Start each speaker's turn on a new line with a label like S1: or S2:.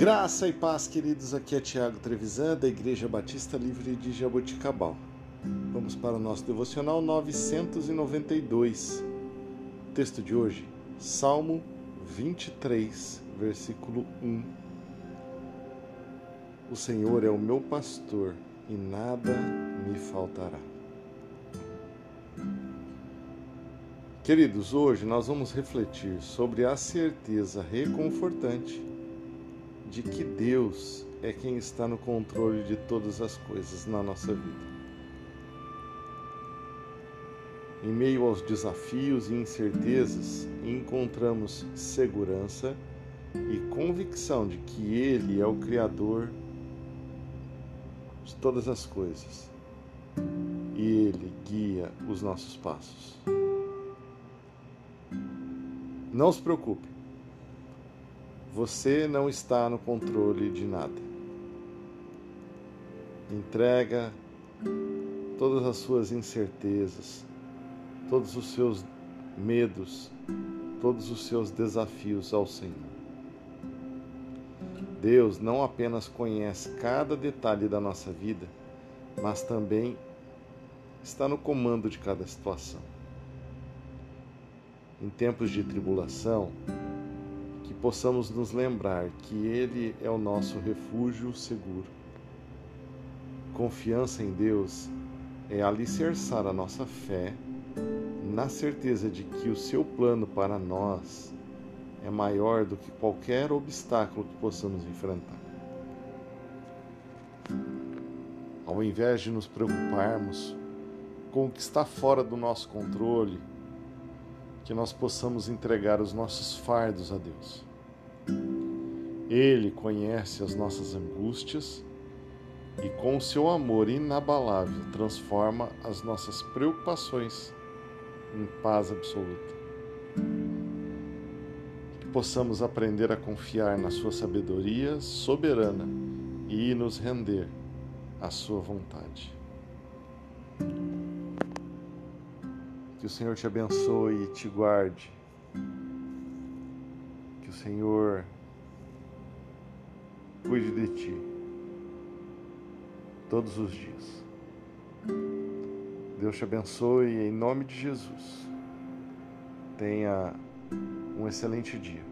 S1: Graça e paz, queridos. Aqui é Tiago Trevisan, da Igreja Batista Livre de Jaboticabal. Vamos para o nosso devocional 992. Texto de hoje, Salmo 23, versículo 1. O Senhor é o meu pastor e nada me faltará. Queridos, hoje nós vamos refletir sobre a certeza reconfortante de que Deus é quem está no controle de todas as coisas na nossa vida. Em meio aos desafios e incertezas, encontramos segurança e convicção de que Ele é o Criador de todas as coisas e Ele guia os nossos passos. Não se preocupe, você não está no controle de nada. Entrega todas as suas incertezas, todos os seus medos, todos os seus desafios ao Senhor. Deus não apenas conhece cada detalhe da nossa vida, mas também está no comando de cada situação. Em tempos de tribulação, que possamos nos lembrar que Ele é o nosso refúgio seguro. Confiança em Deus é alicerçar a nossa fé na certeza de que o seu plano para nós é maior do que qualquer obstáculo que possamos enfrentar. Ao invés de nos preocuparmos com o que está fora do nosso controle, que nós possamos entregar os nossos fardos a Deus. Ele conhece as nossas angústias e, com o seu amor inabalável, transforma as nossas preocupações em paz absoluta. Que possamos aprender a confiar na Sua sabedoria soberana e nos render à Sua vontade. Que o Senhor te abençoe e te guarde. Que o Senhor cuide de ti todos os dias. Deus te abençoe em nome de Jesus. Tenha um excelente dia.